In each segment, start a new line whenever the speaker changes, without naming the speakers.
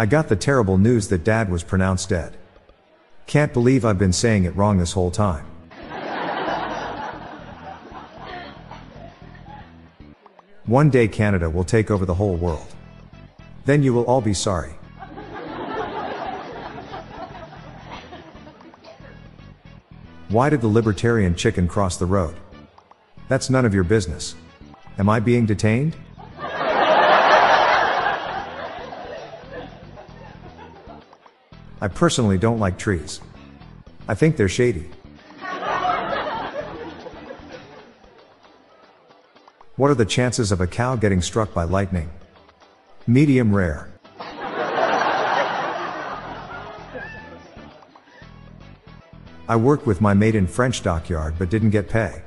I got the terrible news that dad was pronounced dead. Can't believe I've been saying it wrong this whole time. One day Canada will take over the whole world. Then you will all be sorry. Why did the libertarian chicken cross the road? That's none of your business. Am I being detained? I personally don't like trees. I think they're shady. What are the chances of a cow getting struck by lightning? Medium rare. I worked with my mate in French dockyard but didn't get pay.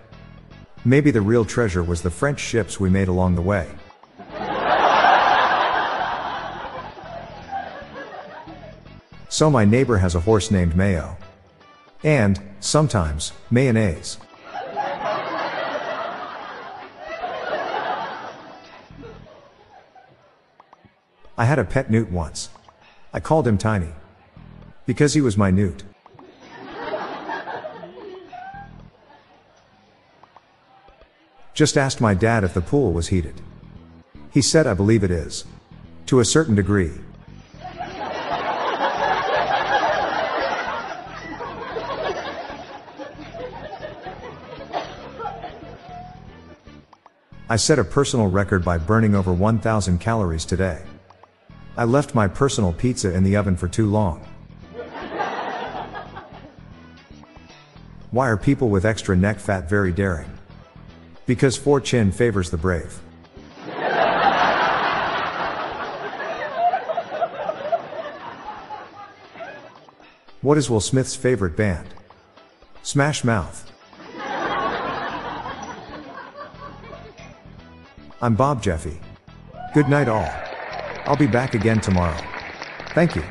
Maybe the real treasure was the French ships we made along the way. So my neighbor has a horse named Mayo. And, sometimes, mayonnaise. I had a pet newt once. I called him Tiny. Because he was my newt. Just asked my dad if the pool was heated. He said I believe it is. To a certain degree. I set a personal record by burning over 1000 calories today. I left my personal pizza in the oven for too long. Why are people with extra neck fat very daring? Because fortune favors the brave. What is Will Smith's favorite band? Smash Mouth. I'm Bob Jeffy. Good night, all. I'll be back again tomorrow. Thank you.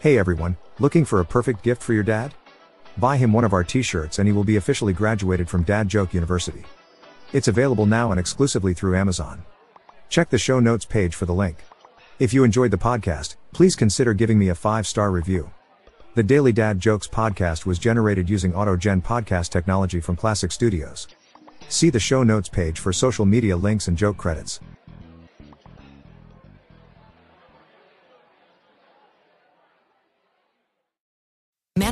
Hey everyone, looking for a perfect gift for your dad? Buy him one of our t shirts and he will be officially graduated from Dad Joke University. It's available now and exclusively through Amazon. Check the show notes page for the link. If you enjoyed the podcast, please consider giving me a 5 star review. The Daily Dad Jokes podcast was generated using AutoGen podcast technology from Classic Studios. See the show notes page for social media links and joke credits.